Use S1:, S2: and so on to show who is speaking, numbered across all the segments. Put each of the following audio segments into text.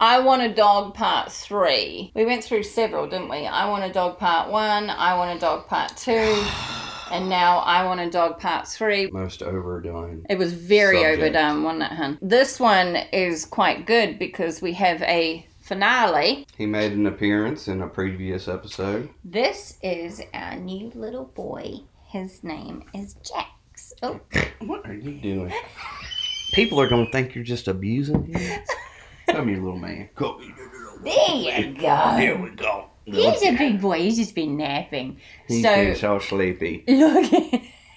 S1: I Want a Dog Part 3. We went through several, didn't we? I Want a Dog Part 1, I Want a Dog Part 2, and now I Want a Dog Part 3.
S2: Most overdone.
S1: It was very
S2: Subject.
S1: overdone, wasn't it, hun? This one is quite good because we have a finale.
S2: He made an appearance in a previous episode.
S1: This is our new little boy. His name is Jax. Oh,
S2: What are you doing? People are gonna think you're just abusing him. Come here, little man. Come here.
S1: there you go.
S2: Here we go.
S1: He's a big boy. He's just been napping.
S2: He
S1: so
S2: is so sleepy.
S1: look,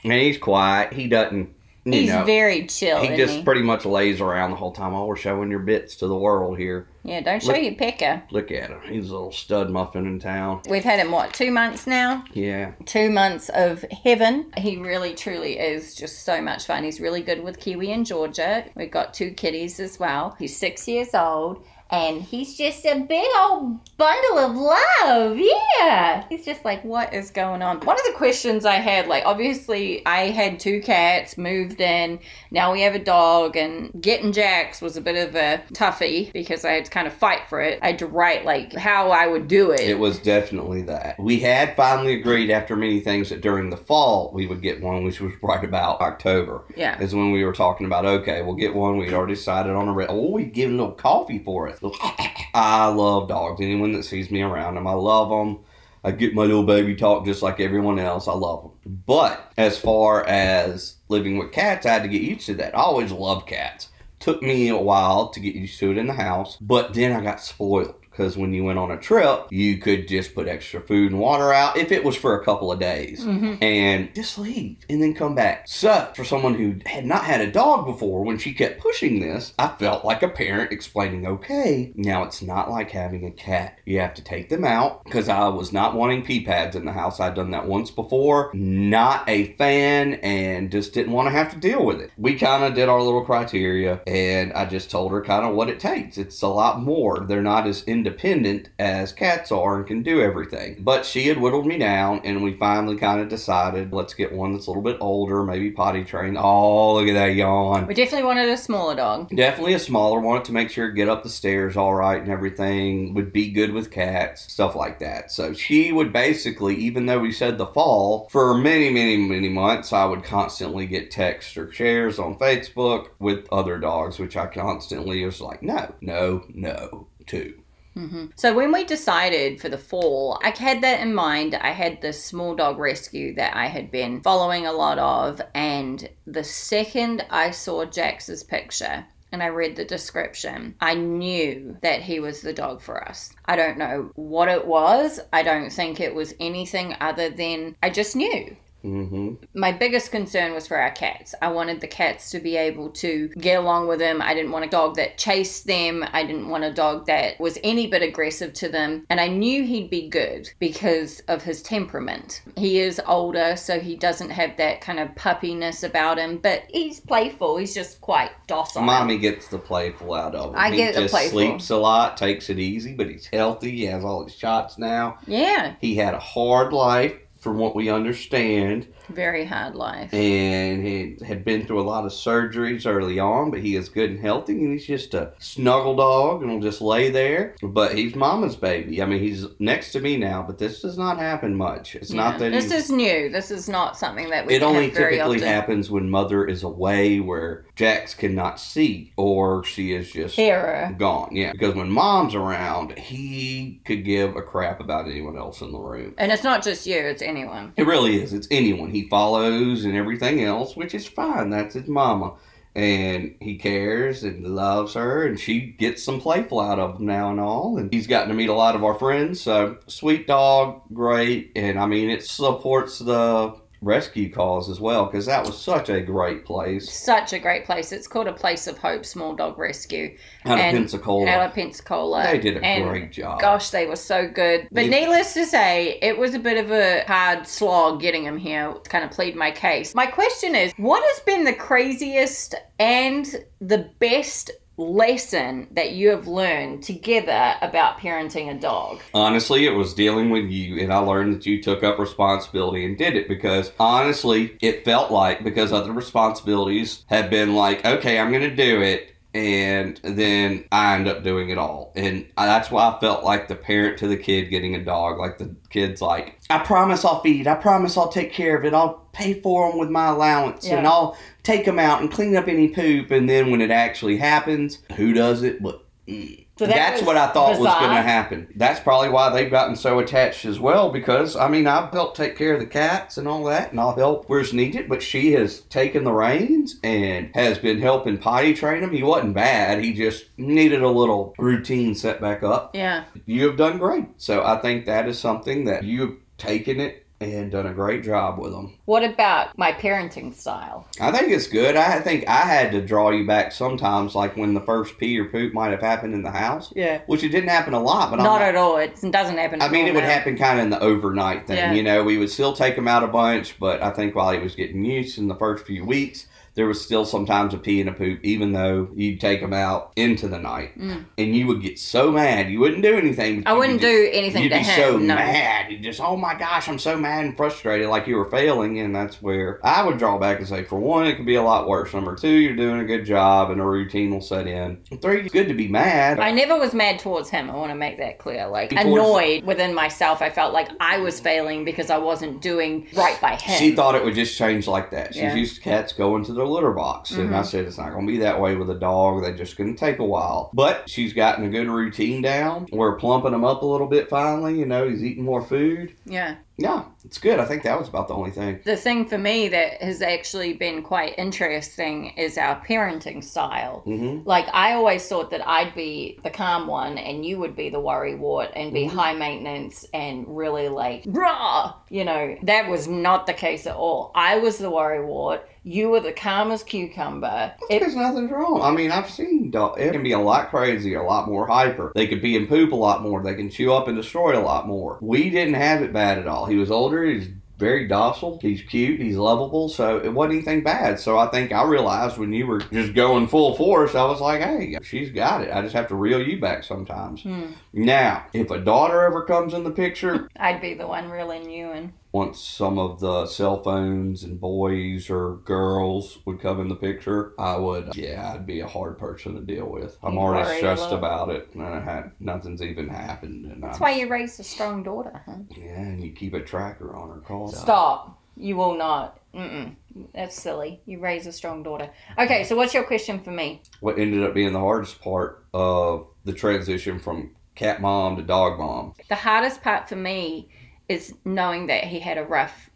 S2: And he's quiet. He doesn't.
S1: He's
S2: know,
S1: very chill.
S2: he just
S1: he?
S2: pretty much lays around the whole time. Oh, we're showing your bits to the world here.
S1: yeah, don't show
S2: Look-
S1: your pecker.
S2: Look at him. He's a little stud muffin in town.
S1: We've had him what two months now?
S2: Yeah.
S1: Two months of heaven. He really, truly is just so much fun. He's really good with Kiwi and Georgia. We've got two kitties as well. He's six years old. And he's just a big old bundle of love. Yeah. He's just like, what is going on? One of the questions I had, like, obviously, I had two cats, moved in. Now we have a dog. And getting Jax was a bit of a toughie because I had to kind of fight for it. I had to write, like, how I would do it.
S2: It was definitely that. We had finally agreed after many things that during the fall we would get one, which was right about October.
S1: yeah.
S2: Is when we were talking about okay, we'll get one. We'd already decided on a re- oh, we'd give a little coffee for it. I love dogs. Anyone that sees me around them, I love them. I get my little baby talk just like everyone else. I love them. But as far as living with cats, I had to get used to that. I always loved cats. Took me a while to get used to it in the house, but then I got spoiled because when you went on a trip, you could just put extra food and water out if it was for a couple of days
S1: hmm
S2: and just leave and then come back. So, for someone who had not had a dog before, when she kept pushing this, I felt like a parent explaining, okay, now it's not like having a cat. You have to take them out because I was not wanting pee pads in the house. I'd done that once before. Not a fan and just didn't want to have to deal with it. We kind of did our little criteria and I just told her kind of what it takes. It's a lot more. They're not as independent as cats are and can do everything. But she had whittled me down and we finally kind of decided let's get one that's a little bit older, maybe potty trained. Oh, look at that yawn.
S1: We definitely wanted a smaller dog.
S2: Definitely a smaller one to make sure get up the stairs all right and everything. Would be good with cats, stuff like that. So she would basically, even though we said the fall, for many, many, many months, I would constantly get texts or shares on Facebook with other dogs, which I constantly was like, no, no, no, to.
S1: Hmm So when we decided for the fall, I had that in mind. I had this small dog rescue that I had been following a lot of, and the second I saw Jax's picture. And I read the description. I knew that he was the dog for us. I don't know what it was. I don't think it was anything other than I just knew.
S2: Hmm
S1: my biggest concern was for our cats. I wanted the cats to be able to get along with them. I didn't want a dog that chased them. I didn't want a dog that was any bit aggressive to them. And I knew he'd be good because of his temperament. He is older, so he doesn't have that kind of puppiness about him, but he's playful. He's just quite docile.
S2: Mommy gets the playful out of him.
S1: I
S2: he
S1: get the
S2: just
S1: playful.
S2: sleeps a lot, takes it easy, but he's healthy. He has all his shots now.
S1: Yeah,
S2: He had a hard life, from what we understand.
S1: Very hard life.
S2: and he had been through a lot of surgeries early on, but he is good and healthy, and he's just a snuggle dog and will just lay there. But he's mama's baby. I mean, he's next to me now, but this does not happen much. It's not that
S1: this is new. This is not something that we
S2: it only typically
S1: often.
S2: happens when mother is away, where Jax cannot see, or she is just
S1: Hero.
S2: gone. Yeah, because when mom's around, he could give a crap about anyone else in the room.
S1: And it's not just you, it's anyone.
S2: It really is. It's anyone. He follows and everything else, which is fine. That's his mama. And he cares and loves her, and she gets some playful out of him now and all. And he's gotten to meet a lot of our friends. So, sweet dog, great. And I mean, it supports the rescue calls as well, because that was such a great place
S1: Such a great place. It's called a Place of Hope Small Dog Rescue
S2: out of
S1: And
S2: Pensacola.
S1: out of Pensacola.
S2: they did a
S1: And
S2: great job.
S1: Gosh, they were so good. But
S2: They-
S1: needless to say, it was a bit of a hard slog getting him here to kind of plead my case. My question is what has been the craziest and the best lesson that you have learned together about parenting a dog?
S2: Honestly, it was dealing with you, and I learned that you took up responsibility and did it because honestly, it felt like because other responsibilities have been like, okay, I'm going to do it. and then I end up doing it all. And that's why I felt like the parent to the kid getting a dog. Like the kid's like, I promise I'll feed. I promise I'll take care of it. I'll pay for them with my allowance and I'll take them out and clean up any poop. And then when it actually happens, who does it? But mm.
S1: So that
S2: that's what I thought was going to happen. That's probably why they've gotten so attached as well. Because I mean, I've helped take care of the cats and all that, and I'll help where's needed. But she has taken the reins and has been helping potty train him. He wasn't bad. He just needed a little routine set back up.
S1: Yeah.
S2: You have done great. So I think that is something that you've taken it and done a great job with them.
S1: What about my parenting style?
S2: I think it's good. I think I had to draw you back sometimes, like when the first pee or poop might have happened in the house,
S1: Yeah.
S2: which it didn't happen a lot. But I'm
S1: Not at all. It doesn't happen.
S2: I mean, it would
S1: now.
S2: happen kind of in the overnight thing.
S1: Yeah.
S2: You know, we would still take him out a bunch, but I think while he was getting used in the first few weeks, there was still sometimes a pee and a poop, even though you'd take them out into the night.
S1: Mm.
S2: And you would get so mad. You wouldn't do anything.
S1: I wouldn't
S2: would
S1: do anything
S2: You'd
S1: to
S2: be
S1: him.
S2: so
S1: no.
S2: mad. You just, oh my gosh, I'm so mad and frustrated, like you were failing. And that's where I would draw back and say, for one, it could be a lot worse. Number two, you're doing a good job and a routine will set in. Three, it's good to be mad.
S1: I never was mad towards him. I want to make that clear. Like annoyed within myself. I felt like I was failing because I wasn't doing right by him.
S2: She thought it would just change like that. She's
S1: Yeah.
S2: used to cats going to their litter box. And I
S1: Mhm.
S2: said, it's not going to be that way with a dog. They're just going to take a while. But she's gotten a good routine down. We're plumping him up a little bit finally. You know, he's eating more food.
S1: yeah.
S2: Yeah, it's good. I think that was about the only thing.
S1: The thing for me that has actually been quite interesting is our parenting style.
S2: hmm
S1: Like I always thought that I'd be the calm one and you would be the worry wart and be
S2: Mhm.
S1: high maintenance and really like rah. You know, that was not the case at all. I was the worry wart. You were the calmest cucumber. It,
S2: There's nothing wrong. I mean, I've seen dogs. It can be a lot crazier, a lot more hyper. They could pee and poop a lot more. They can chew up and destroy a lot more. We didn't have it bad at all. He was older. He's very docile. He's cute. He's lovable. So it wasn't anything bad. So I think I realized when you were just going full force, I was like, hey, she's got it. I just have to reel you back sometimes.
S1: hmm,
S2: Now, if a daughter ever comes in the picture,
S1: I'd be the one reeling you in.
S2: Once some of the cell phones and boys or girls would come in the picture, I would, yeah, I'd be a hard person to deal with. I'm already stressed about it, and I had nothing's even happened. And
S1: That's
S2: I'm,
S1: why you raised a strong daughter, huh?
S2: yeah, and you keep a tracker on her call.
S1: Stop. You will not. Mm-mm. That's silly. You raise a strong daughter. Okay, so what's your question for me?
S2: What ended up being the hardest part of the transition from cat mom to dog mom?
S1: The hardest part for me is knowing that he had a rough.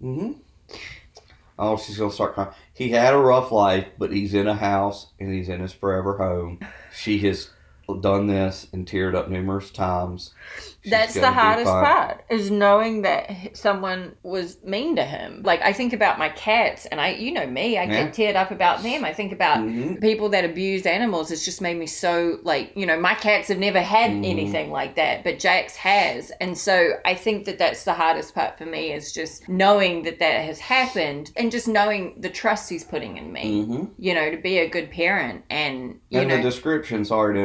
S2: Mm-hmm. Oh, she's gonna start crying. He had a rough life, but he's in a house and he's in his forever home. She has done this and teared up numerous times. She's
S1: That's the hardest part is knowing that someone was mean to him. Like I think about my cats, and I, you know me, I
S2: Yeah.
S1: get teared up about them. I think about
S2: Mhm.
S1: people that abuse animals. It's just made me so like you know my cats have never had
S2: Mhm.
S1: anything like that, but Jax has, and so I think that that's the hardest part for me is just knowing that that has happened and just knowing the trust he's putting in me.
S2: Mhm.
S1: You know, to be a good parent and you
S2: And
S1: know.
S2: the description, sorry to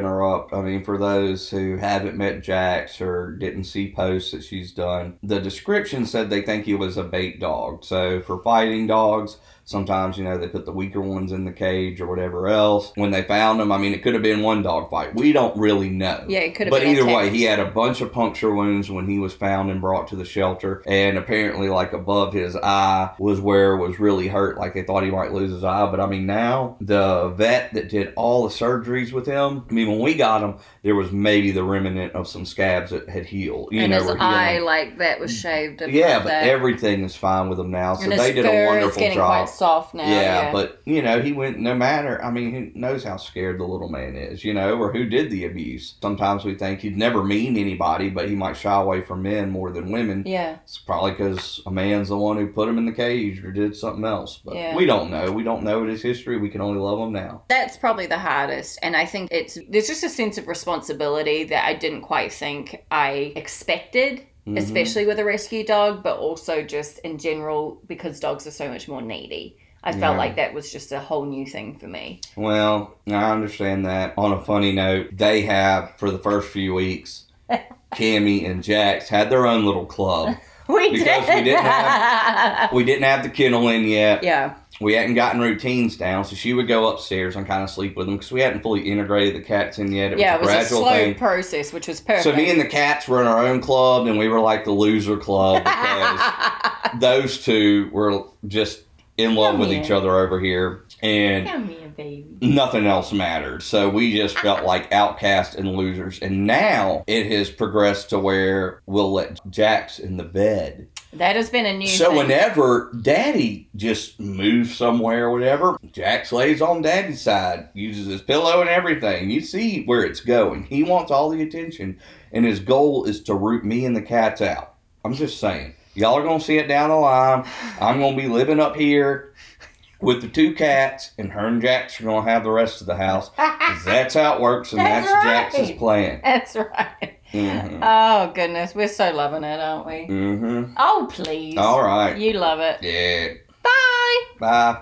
S2: I mean, for those who haven't met Jax or didn't see posts that she's done, the description said they think he was a bait dog. So for fighting dogs, sometimes, you know, they put the weaker ones in the cage or whatever else. When they found him, I mean, it could have been one dog fight. We don't really know.
S1: yeah, it could have been.
S2: But either way, he had a bunch of puncture wounds when he was found and brought to the shelter. And apparently, like above his eye was where it was really hurt. Like they thought he might lose his eye. But I mean, now the vet that did all the surgeries with him, I mean, when we got him, there was maybe the remnant of some scabs that had healed. You
S1: and
S2: know,
S1: his eye like that was shaved.
S2: Yeah, but
S1: that.
S2: everything is fine with him now. So
S1: and
S2: they did a wonderful job.
S1: Soft now.
S2: Yeah,
S1: Yeah,
S2: but you know, he went no matter. I mean, who knows how scared the little man is, you know, or who did the abuse. Sometimes we think he'd never mean anybody, but he might shy away from men more than women.
S1: yeah.
S2: It's probably because a man's the one who put him in the cage or did something else. But
S1: Yeah.
S2: we don't know. We don't know his history. We can only love him now.
S1: That's probably the hardest. And I think it's there's just a sense of responsibility that I didn't quite think I expected,
S2: Mhm.
S1: especially with a rescue dog, but also just in general because dogs are so much more needy. I felt
S2: Yeah.
S1: like that was just a whole new thing for me.
S2: Well, I understand that. On a funny note, they have for the first few weeks. Cammy and Jax had their own little club.
S1: We
S2: Because we didn't We didn't have the kennel in yet.
S1: yeah.
S2: We hadn't gotten routines down, so she would go upstairs and kind of sleep with them because we hadn't fully integrated the cats in yet. It
S1: yeah, it
S2: was
S1: was
S2: a
S1: slow
S2: thing.
S1: process, which was perfect.
S2: So me and the cats were in our own club, and we were like the loser club because those two were just in love
S1: Come
S2: with each other over here, and
S1: here,
S2: nothing else mattered. So we just felt like outcasts and losers. And now it has progressed to where we'll let Jax in the bed.
S1: That has been a new
S2: So
S1: thing.
S2: whenever Daddy just moves somewhere or whatever, Jax lays on Daddy's side, uses his pillow and everything. You see where it's going. He wants all the attention, and his goal is to root me and the cats out. I'm just saying. Y'all are gonna see it down the line. I'm gonna be living up here with the two cats, and her and Jax are gonna have the rest of the house. that's how it works, and
S1: That's
S2: that's,
S1: right.
S2: Jax's plan.
S1: That's right.
S2: Hmm
S1: Oh goodness, we're so loving it, aren't we?
S2: hmm
S1: Oh please.
S2: All right.
S1: You love it.
S2: Yeah.
S1: Bye.
S2: Bye.